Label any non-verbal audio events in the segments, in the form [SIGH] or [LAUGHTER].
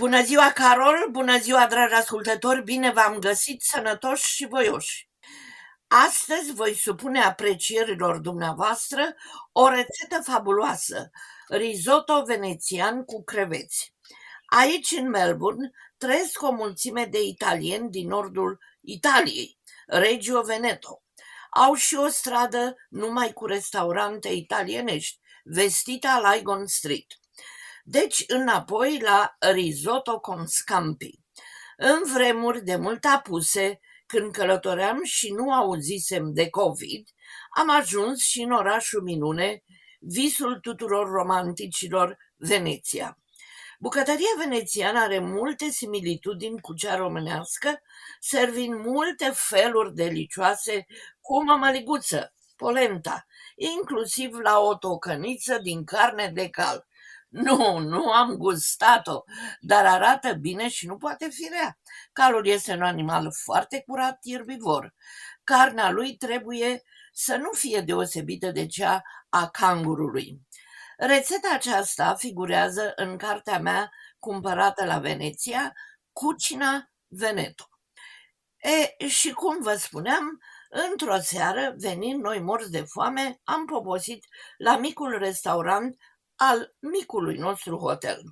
Bună ziua, Carol! Bună ziua, dragi ascultători! Bine v-am găsit sănătoși și voioși! Astăzi voi supune aprecierilor dumneavoastră o rețetă fabuloasă, risotto venețian cu creveți. Aici, în Melbourne, trăiesc o mulțime de italieni din nordul Italiei, Reggio Veneto. Au și o stradă numai cu restaurante italienești, vestita Lygon Street. Deci înapoi la risotto con scampi. În vremuri de mult apuse, când călătoream și nu auzisem de COVID, am ajuns și în orașul minune, visul tuturor romanticilor, Veneția. Bucătăria venețiană are multe similitudini cu cea românească, servind multe feluri delicioase cu o mămăliguță, polenta, inclusiv la o tocăniță din carne de cal. [LAUGHS] Nu, nu am gustat-o, dar arată bine și nu poate fi rea. Calul este un animal foarte curat ierbivor. Carnea lui trebuie să nu fie deosebită de cea a cangurului. Rețeta aceasta figurează în cartea mea cumpărată la Veneția, Cucina Veneto. E, și cum vă spuneam, într-o seară, venind noi morți de foame, am poposit la micul restaurant al micului nostru hotel.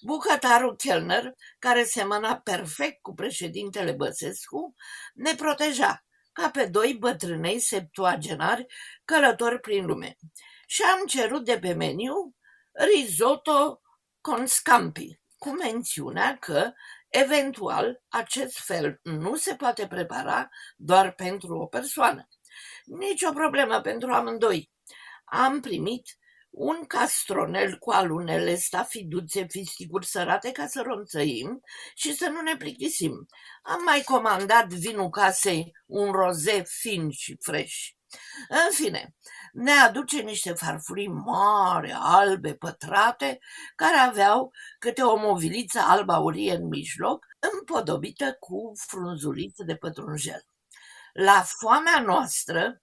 Bucătarul Kellner, care semăna perfect cu președintele Băsescu, ne proteja ca pe doi bătrânei septuagenari călători prin lume. Și am cerut de pe meniu risotto con scampi, cu mențiunea că, eventual, acest fel nu se poate prepara doar pentru o persoană. Nici o problemă pentru amândoi. Am primit un castronel cu alunele, stafiduțe, fisticuri sărate ca să ronțăim și să nu ne plictisim. Am mai comandat vinul casei, un roze fin și fresh. În fine, ne aduce niște farfurii mari, albe, pătrate, care aveau câte o moviliță alba-aurie în mijloc, împodobită cu frunzuliță de pătrunjel. La foamea noastră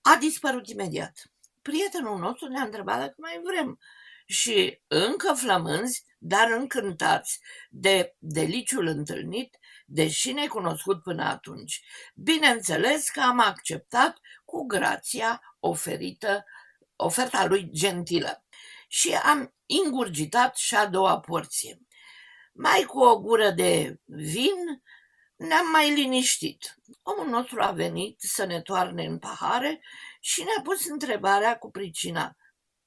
a dispărut imediat prietenul nostru ne-a întrebat dacă mai vrem. Și încă flămânzi, dar încântați de deliciul întâlnit, deși necunoscut până atunci. Bineînțeles că am acceptat cu grația oferită, oferta lui gentilă și am ingurgitat și a doua porție. Mai cu o gură de vin ne-am mai liniștit. Omul nostru a venit să ne toarne în pahare și ne-a pus întrebarea cu pricina.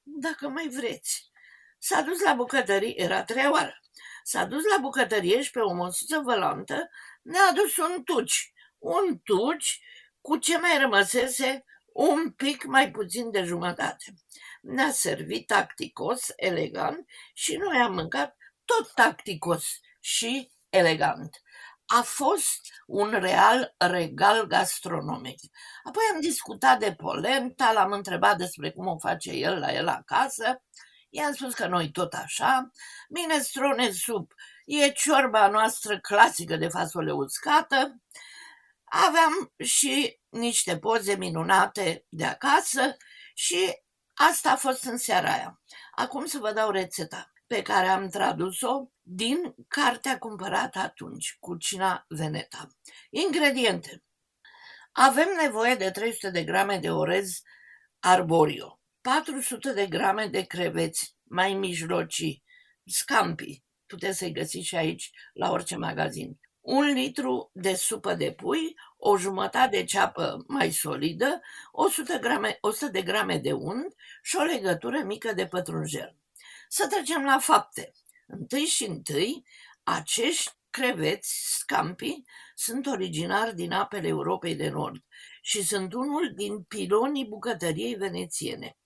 Dacă mai vreți. S-a dus la bucătărie, era treia oară. S-a dus la bucătărie și pe o măsuță vălantă ne-a adus un tuci. Un tuci cu ce mai rămăsese un pic mai puțin de jumătate. Ne-a servit tacticos, elegant și noi am mâncat tot tacticos și elegant a fost un real regal gastronomic. Apoi am discutat de polenta, l-am întrebat despre cum o face el la el acasă. I-am spus că noi tot așa, minestrone sup, e ciorba noastră clasică de fasole uscată. Aveam și niște poze minunate de acasă și asta a fost în seara aia. Acum să vă dau rețeta pe care am tradus-o din cartea cumpărată atunci, Cucina Veneta. Ingrediente. Avem nevoie de 300 de grame de orez arborio, 400 de grame de creveți mai mijlocii, scampi, puteți să-i găsiți și aici la orice magazin, un litru de supă de pui, o jumătate de ceapă mai solidă, 100, grame, 100 de grame de unt și o legătură mică de pătrunjel. Să trecem la fapte. Întâi și întâi, acești creveți, scampi, sunt originari din apele Europei de Nord și sunt unul din pilonii bucătăriei venețiene.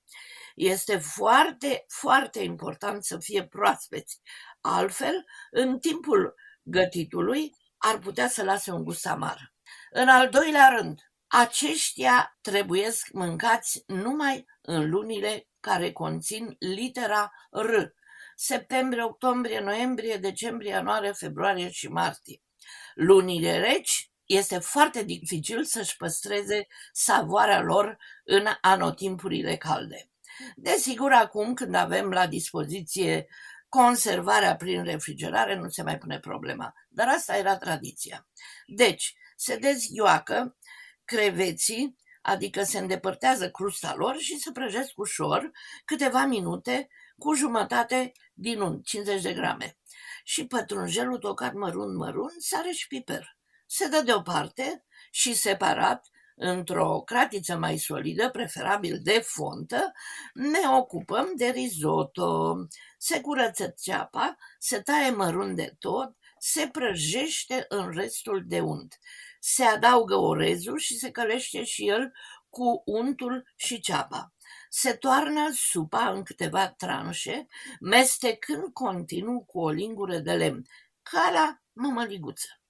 Este foarte, foarte important să fie proaspeți. Altfel, în timpul gătitului, ar putea să lase un gust amar. În al doilea rând, aceștia trebuie mâncați numai în lunile care conțin litera R, septembrie, octombrie, noiembrie, decembrie, ianuarie, februarie și martie. Lunile reci este foarte dificil să-și păstreze savoarea lor în anotimpurile calde. Desigur, acum când avem la dispoziție conservarea prin refrigerare nu se mai pune problema. Dar asta era tradiția. Deci, se dezghioacă creveții, adică se îndepărtează crusta lor și se prăjesc ușor câteva minute cu jumătate din unt, 50 de grame. Și pătrunjelul tocat mărunt mărunt, sare și piper. Se dă deoparte și separat într-o cratiță mai solidă, preferabil de fontă, ne ocupăm de risotto. Se curăță ceapa, se taie mărunt de tot, se prăjește în restul de unt. Se adaugă orezul și se călește și el cu untul și ceapa. Se toarnă supa în câteva tranșe, mestecând continuu cu o lingură de lemn, ca la mămăliguță.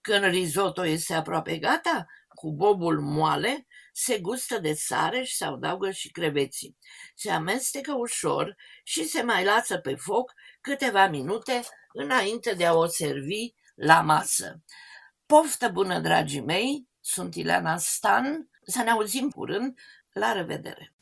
Când risotto este aproape gata, cu bobul moale, se gustă de sare și se adaugă și creveții. Se amestecă ușor și se mai lasă pe foc câteva minute înainte de a o servi la masă. Poftă bună, dragii mei! Sunt Ileana Stan. Să ne auzim curând. La revedere!